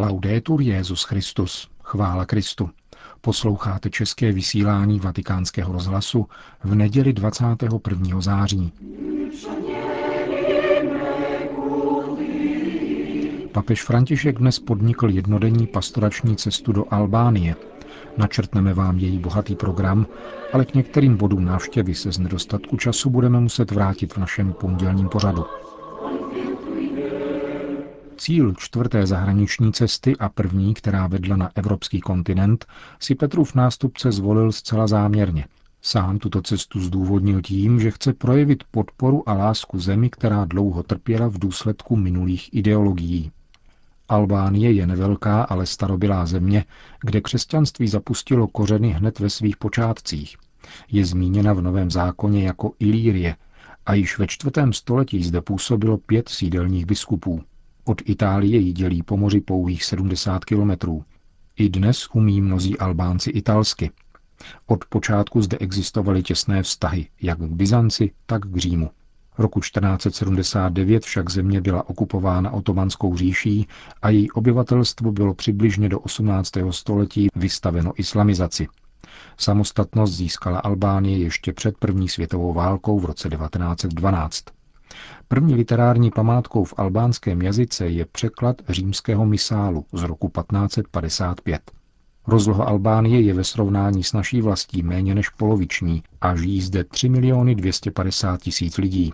Laudetur Jezus Christus. Chvála Kristu. Posloucháte české vysílání Vatikánského rozhlasu v neděli 21. září. Papež František dnes podnikl jednodenní pastorační cestu do Albánie. Načrtneme vám její bohatý program, ale k některým bodům návštěvy se z nedostatku času budeme muset vrátit v našem pondělním pořadu. Cíl čtvrté zahraniční cesty a první, která vedla na evropský kontinent, si Petrův nástupce zvolil zcela záměrně. Sám tuto cestu zdůvodnil tím, že chce projevit podporu a lásku zemi, která dlouho trpěla v důsledku minulých ideologií. Albánie je nevelká, ale starobylá země, kde křesťanství zapustilo kořeny hned ve svých počátcích. Je zmíněna v Novém zákoně jako Ilírie a již ve čtvrtém století zde působilo pět sídelních biskupů. Od Itálie ji dělí po moři pouhých 70 kilometrů. I dnes umí mnozí Albánci italsky. Od počátku zde existovaly těsné vztahy jak k Byzanci, tak k Římu. Roku 1479 však země byla okupována otomanskou říší a její obyvatelstvo bylo přibližně do 18. století vystaveno islamizaci. Samostatnost získala Albánie ještě před první světovou válkou v roce 1912. První literární památkou v albánském jazyce je překlad římského misálu z roku 1555. Rozloha Albánie je ve srovnání s naší vlastí méně než poloviční a žijí zde 3 miliony 250 tisíc lidí.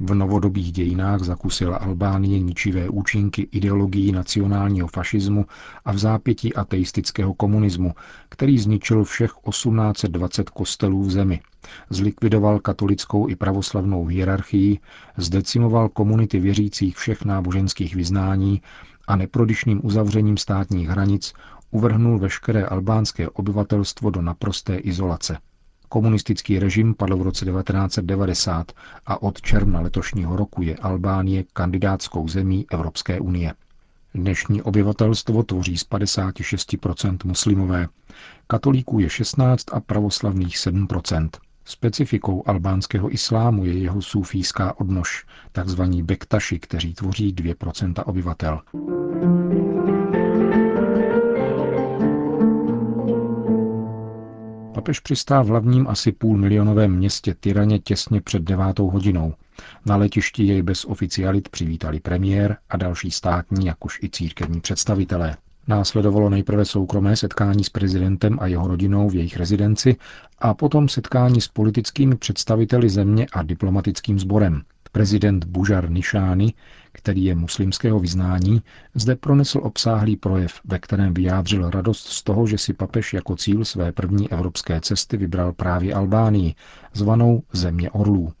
V novodobých dějinách zakusila Albánie ničivé účinky ideologií nacionálního fašismu a v zápětí ateistického komunismu, který zničil všech 1820 kostelů v zemi, zlikvidoval katolickou i pravoslavnou hierarchii, zdecimoval komunity věřících všech náboženských vyznání a neprodyšným uzavřením státních hranic uvrhnul veškeré albánské obyvatelstvo do naprosté izolace. Komunistický režim padl v roce 1990 a od června letošního roku je Albánie kandidátskou zemí Evropské unie. Dnešní obyvatelstvo tvoří z 56% muslimové, katolíků je 16 a pravoslavných 7%. Specifikou albánského islámu je jeho sufijská odnož, takzvaní bektaši, kteří tvoří 2% obyvatel. Papež přistál v hlavním asi půlmilionovém městě Tyraně těsně před devátou hodinou. Na letišti jej bez oficialit přivítali premiér a další státní, jakož i církevní představitelé. Následovalo nejprve soukromé setkání s prezidentem a jeho rodinou v jejich rezidenci a potom setkání s politickými představiteli země a diplomatickým sborem. Prezident Bužar Nišány, který je muslimského vyznání, zde pronesl obsáhlý projev, ve kterém vyjádřil radost z toho, že si papež jako cíl své první evropské cesty vybral právě Albánii, zvanou Země orlů.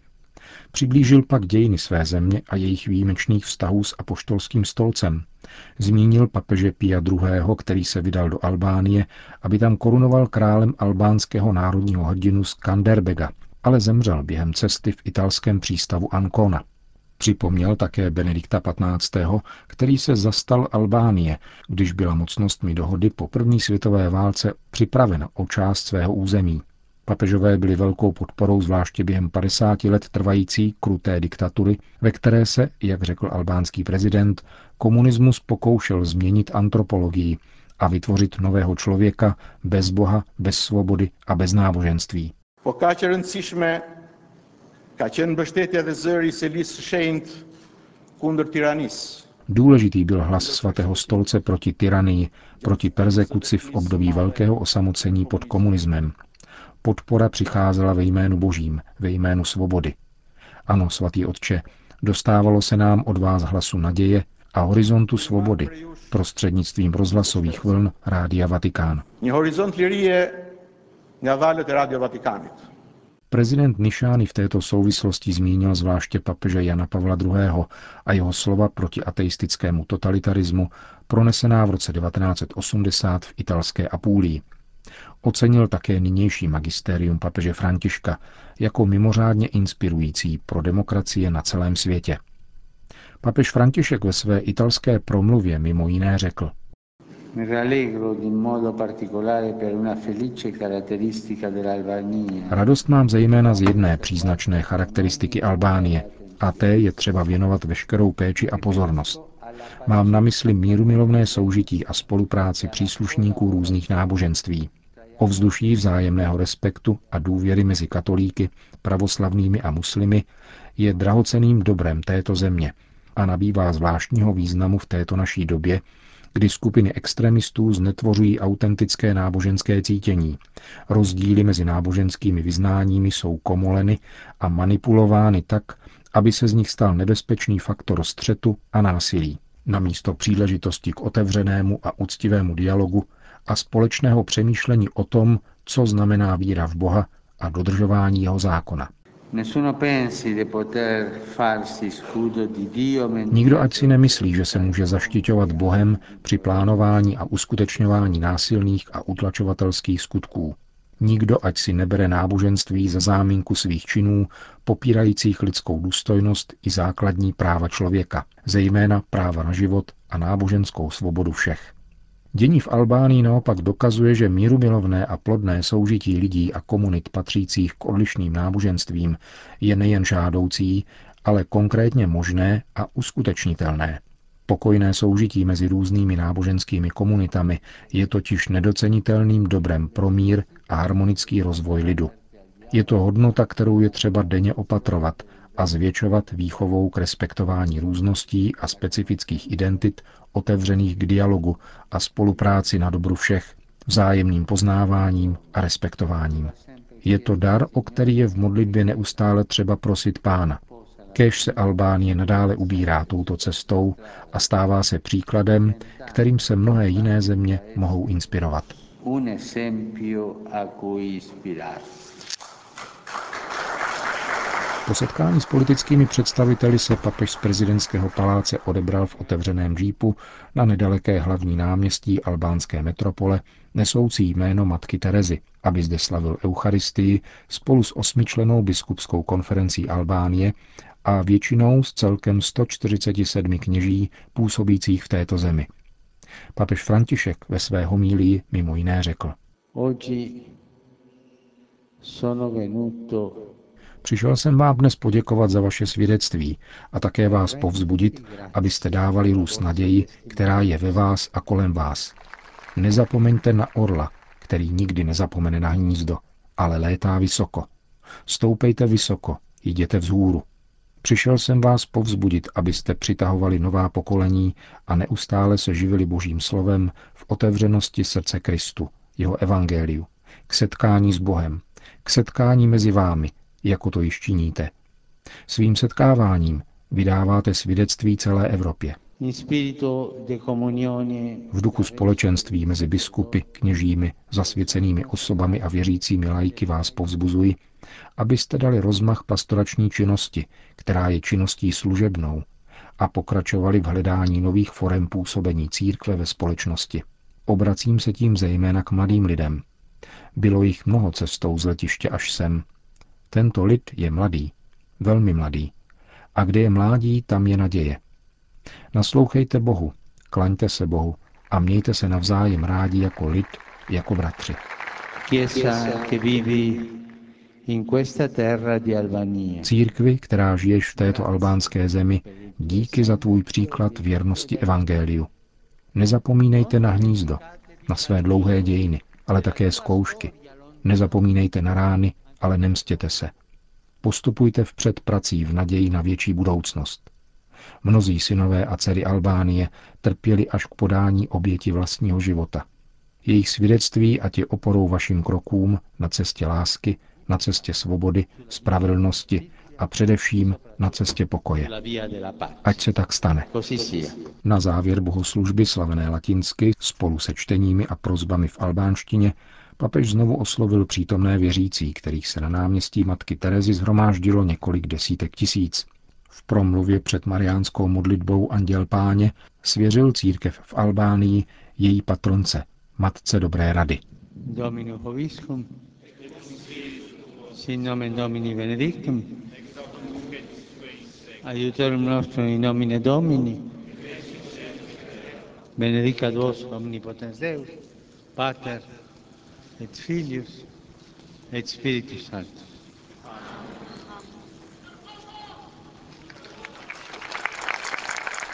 Přiblížil pak dějiny své země a jejich výjimečných vztahů s apoštolským stolcem. Zmínil papeže Pia II., který se vydal do Albánie, aby tam korunoval králem albánského národního hrdinu Skanderbega, ale zemřel během cesty v italském přístavu Ancona. Připomněl také Benedikta XV., který se zastal Albánie, když byla mocnostmi dohody po první světové válce připravena o část svého území. Papežové byli velkou podporou zvláště během 50 let trvající kruté diktatury, ve které se, jak řekl albánský prezident, komunismus pokoušel změnit antropologii a vytvořit nového člověka bez Boha, bez svobody a bez náboženství. Důležitý byl hlas svatého stolce proti tyranii, proti persekuci v období velkého osamocení pod komunismem, Podpora přicházela ve jménu Božím, ve jménu svobody. Ano, svatý Otče, dostávalo se nám od vás hlasu naděje a horizontu svobody prostřednictvím rozhlasových vln Rádia Vatikán. Prezident Nišány v této souvislosti zmínil zvláště papeže Jana Pavla II. a jeho slova proti ateistickému totalitarismu pronesená v roce 1980 v italské Apulii. Ocenil také nynější magistérium papeže Františka jako mimořádně inspirující pro demokracie na celém světě. Papež František ve své italské promluvě mimo jiné řekl, Radost mám zejména z jedné příznačné charakteristiky Albánie, a té je třeba věnovat veškerou péči a pozornost. Mám na mysli mírumilovné soužití a spolupráci příslušníků různých náboženství. Ovzduší vzájemného respektu a důvěry mezi katolíky, pravoslavnými a muslimy je drahoceným dobrem této země a nabývá zvláštního významu v této naší době, kdy skupiny extremistů znetvořují autentické náboženské cítění. Rozdíly mezi náboženskými vyznáními jsou komoleny a manipulovány tak, aby se z nich stal nebezpečný faktor střetu a násilí. Namísto příležitosti k otevřenému a úctivému dialogu a společného přemýšlení o tom, co znamená víra v Boha a dodržování jeho zákona. Nikdo ať si nemyslí, že se může zaštiťovat Bohem při plánování a uskutečňování násilných a utlačovatelských skutků. Nikdo ať si nebere náboženství za záminku svých činů, popírajících lidskou důstojnost i základní práva člověka, zejména práva na život a náboženskou svobodu všech. Dění v Albánii naopak dokazuje, že mírumilovné a plodné soužití lidí a komunit patřících k odlišným náboženstvím je nejen žádoucí, ale konkrétně možné a uskutečnitelné. Pokojné soužití mezi různými náboženskými komunitami je totiž nedocenitelným dobrem pro mír a harmonický rozvoj lidu. Je to hodnota, kterou je třeba denně opatrovat a zvětšovat výchovou k respektování růzností a specifických identit otevřených k dialogu a spolupráci na dobru všech, vzájemným poznáváním a respektováním. Je to dar, o který je v modlitbě neustále třeba prosit pána. Kež se Albánie nadále ubírá touto cestou a stává se příkladem, kterým se mnohé jiné země mohou inspirovat. Un esempio a cui ispirarsi. Po setkání s politickými představiteli se papež z prezidentského paláce odebral v otevřeném džípu na nedaleké hlavní náměstí albánské metropole, nesoucí jméno matky Terezy, aby zde slavil Eucharistii spolu s osmičlenou biskupskou konferencí Albánie a většinou z celkem 147 kněží působících v této zemi. Papež František ve své homílii mimo jiné řekl. sono venuto Přišel jsem vám dnes poděkovat za vaše svědectví a také vás povzbudit, abyste dávali růst naději, která je ve vás a kolem vás. Nezapomeňte na orla, který nikdy nezapomene na hnízdo, ale létá vysoko. Stoupejte vysoko, jděte vzhůru. Přišel jsem vás povzbudit, abyste přitahovali nová pokolení a neustále se živili božím slovem v otevřenosti srdce Kristu, jeho evangeliu, k setkání s Bohem, k setkání mezi vámi, jako to již činíte. Svým setkáváním vydáváte svědectví celé Evropě. V duchu společenství mezi biskupy, kněžími, zasvěcenými osobami a věřícími lajky vás povzbuzuji, abyste dali rozmach pastorační činnosti, která je činností služebnou, a pokračovali v hledání nových forem působení církve ve společnosti. Obracím se tím zejména k mladým lidem. Bylo jich mnoho cestou z letiště až sem, tento lid je mladý, velmi mladý. A kde je mládí, tam je naděje. Naslouchejte Bohu, klaňte se Bohu a mějte se navzájem rádi jako lid, jako bratři. Církvi, která žiješ v této albánské zemi, díky za tvůj příklad věrnosti Evangeliu. Nezapomínejte na hnízdo, na své dlouhé dějiny, ale také zkoušky. Nezapomínejte na rány, ale nemstěte se. Postupujte vpřed prací v naději na větší budoucnost. Mnozí synové a dcery Albánie trpěli až k podání oběti vlastního života. Jejich svědectví ať je oporou vašim krokům na cestě lásky, na cestě svobody, spravedlnosti a především na cestě pokoje. Ať se tak stane. Na závěr bohoslužby slavené latinsky spolu se čteními a prozbami v albánštině Papež znovu oslovil přítomné věřící, kterých se na náměstí matky Terezy zhromáždilo několik desítek tisíc. V promluvě před mariánskou modlitbou Anděl Páně svěřil církev v Albánii její patronce, Matce Dobré rady. Nomen benedictum, nostrum in nomine benedicat vos omnipotens Deus, Pater, et Filius, et Spiritus Sanctus.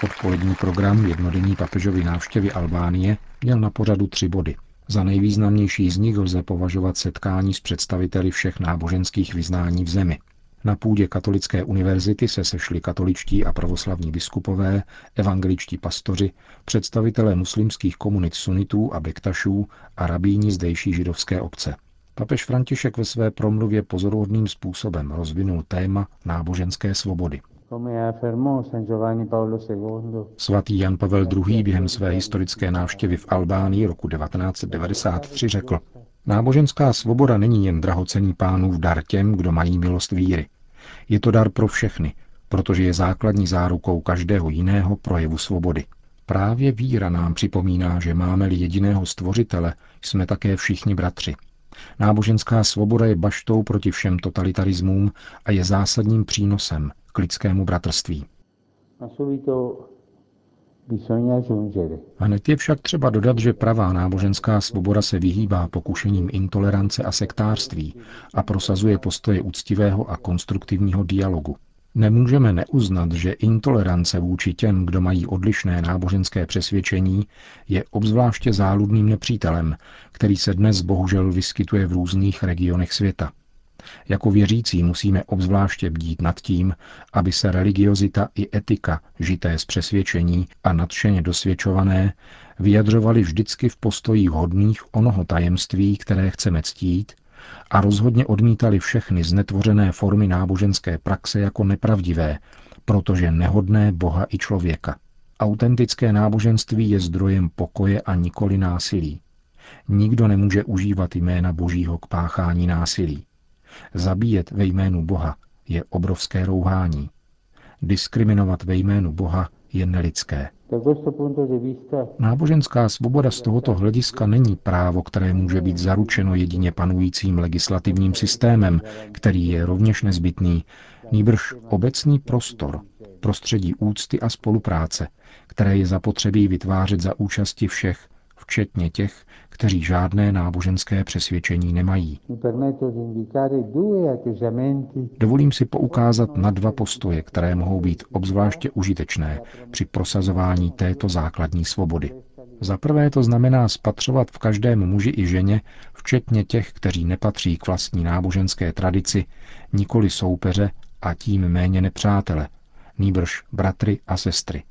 Od Odpolední program jednodenní papežovy návštěvy Albánie měl na pořadu tři body. Za nejvýznamnější z nich lze považovat setkání s představiteli všech náboženských vyznání v zemi. Na půdě Katolické univerzity se sešli katoličtí a pravoslavní biskupové, evangeličtí pastoři, představitelé muslimských komunit sunitů a bektašů a rabíni zdejší židovské obce. Papež František ve své promluvě pozoruhodným způsobem rozvinul téma náboženské svobody. Svatý Jan Pavel II. během své historické návštěvy v Albánii roku 1993 řekl, náboženská svoboda není jen drahocený pánův dar těm, kdo mají milost víry. Je to dar pro všechny, protože je základní zárukou každého jiného projevu svobody. Právě víra nám připomíná, že máme-li jediného stvořitele, jsme také všichni bratři. Náboženská svoboda je baštou proti všem totalitarismům a je zásadním přínosem k lidskému bratrství. Hned je však třeba dodat, že pravá náboženská svoboda se vyhýbá pokušením intolerance a sektářství a prosazuje postoje úctivého a konstruktivního dialogu. Nemůžeme neuznat, že intolerance vůči těm, kdo mají odlišné náboženské přesvědčení, je obzvláště záludným nepřítelem, který se dnes bohužel vyskytuje v různých regionech světa. Jako věřící musíme obzvláště bdít nad tím, aby se religiozita i etika, žité z přesvědčení a nadšeně dosvědčované, vyjadřovaly vždycky v postojích hodných onoho tajemství, které chceme ctít, a rozhodně odmítali všechny znetvořené formy náboženské praxe jako nepravdivé, protože nehodné Boha i člověka. Autentické náboženství je zdrojem pokoje a nikoli násilí. Nikdo nemůže užívat jména Božího k páchání násilí. Zabíjet ve jménu Boha je obrovské rouhání. Diskriminovat ve jménu Boha je nelidské. Náboženská svoboda z tohoto hlediska není právo, které může být zaručeno jedině panujícím legislativním systémem, který je rovněž nezbytný, nýbrž obecný prostor, prostředí úcty a spolupráce, které je zapotřebí vytvářet za účasti všech, včetně těch, kteří žádné náboženské přesvědčení nemají. Dovolím si poukázat na dva postoje, které mohou být obzvláště užitečné při prosazování této základní svobody. Za prvé to znamená spatřovat v každém muži i ženě, včetně těch, kteří nepatří k vlastní náboženské tradici, nikoli soupeře a tím méně nepřátele, nýbrž bratry a sestry.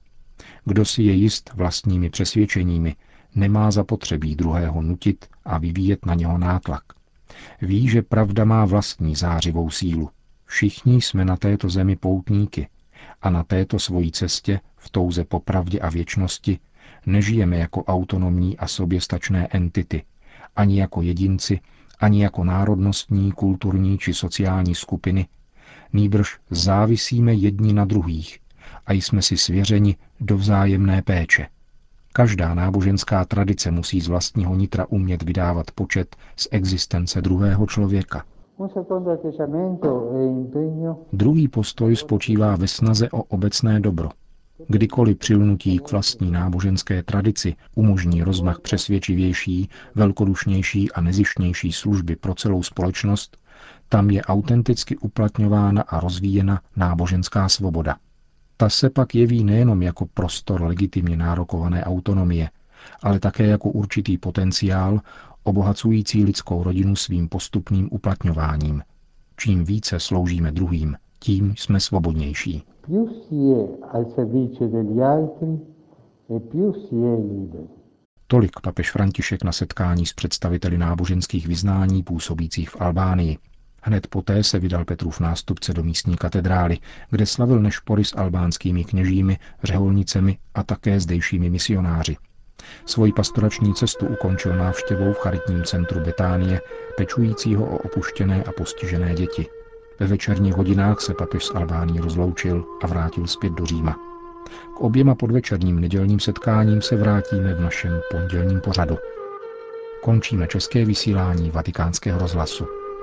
Kdo si je jist vlastními přesvědčeními, nemá zapotřebí druhého nutit a vyvíjet na něho nátlak. Ví, že pravda má vlastní zářivou sílu. Všichni jsme na této zemi poutníky a na této svojí cestě, v touze po pravdě a věčnosti, nežijeme jako autonomní a soběstačné entity, ani jako jedinci, ani jako národnostní, kulturní či sociální skupiny, nýbrž závisíme jedni na druhých a jsme si svěřeni do vzájemné péče. Každá náboženská tradice musí z vlastního nitra umět vydávat počet z existence druhého člověka. Druhý postoj spočívá ve snaze o obecné dobro. Kdykoliv přilnutí k vlastní náboženské tradici umožní rozmach přesvědčivější, velkodušnější a nezištnější služby pro celou společnost, tam je autenticky uplatňována a rozvíjena náboženská svoboda. Ta se pak jeví nejenom jako prostor legitimně nárokované autonomie, ale také jako určitý potenciál, obohacující lidskou rodinu svým postupným uplatňováním. Čím více sloužíme druhým, tím jsme svobodnější. Tolik papež František na setkání s představiteli náboženských vyznání působících v Albánii. Hned poté se vydal Petrův nástupce do místní katedrály, kde slavil nešpory s albánskými kněžími, řeholnicemi a také zdejšími misionáři. Svoji pastorační cestu ukončil návštěvou v charitním centru Betánie, pečujícího o opuštěné a postižené děti. Ve večerních hodinách se papež s Albání rozloučil a vrátil zpět do Říma. K oběma podvečerním nedělním setkáním se vrátíme v našem pondělním pořadu. Končíme české vysílání vatikánského rozhlasu.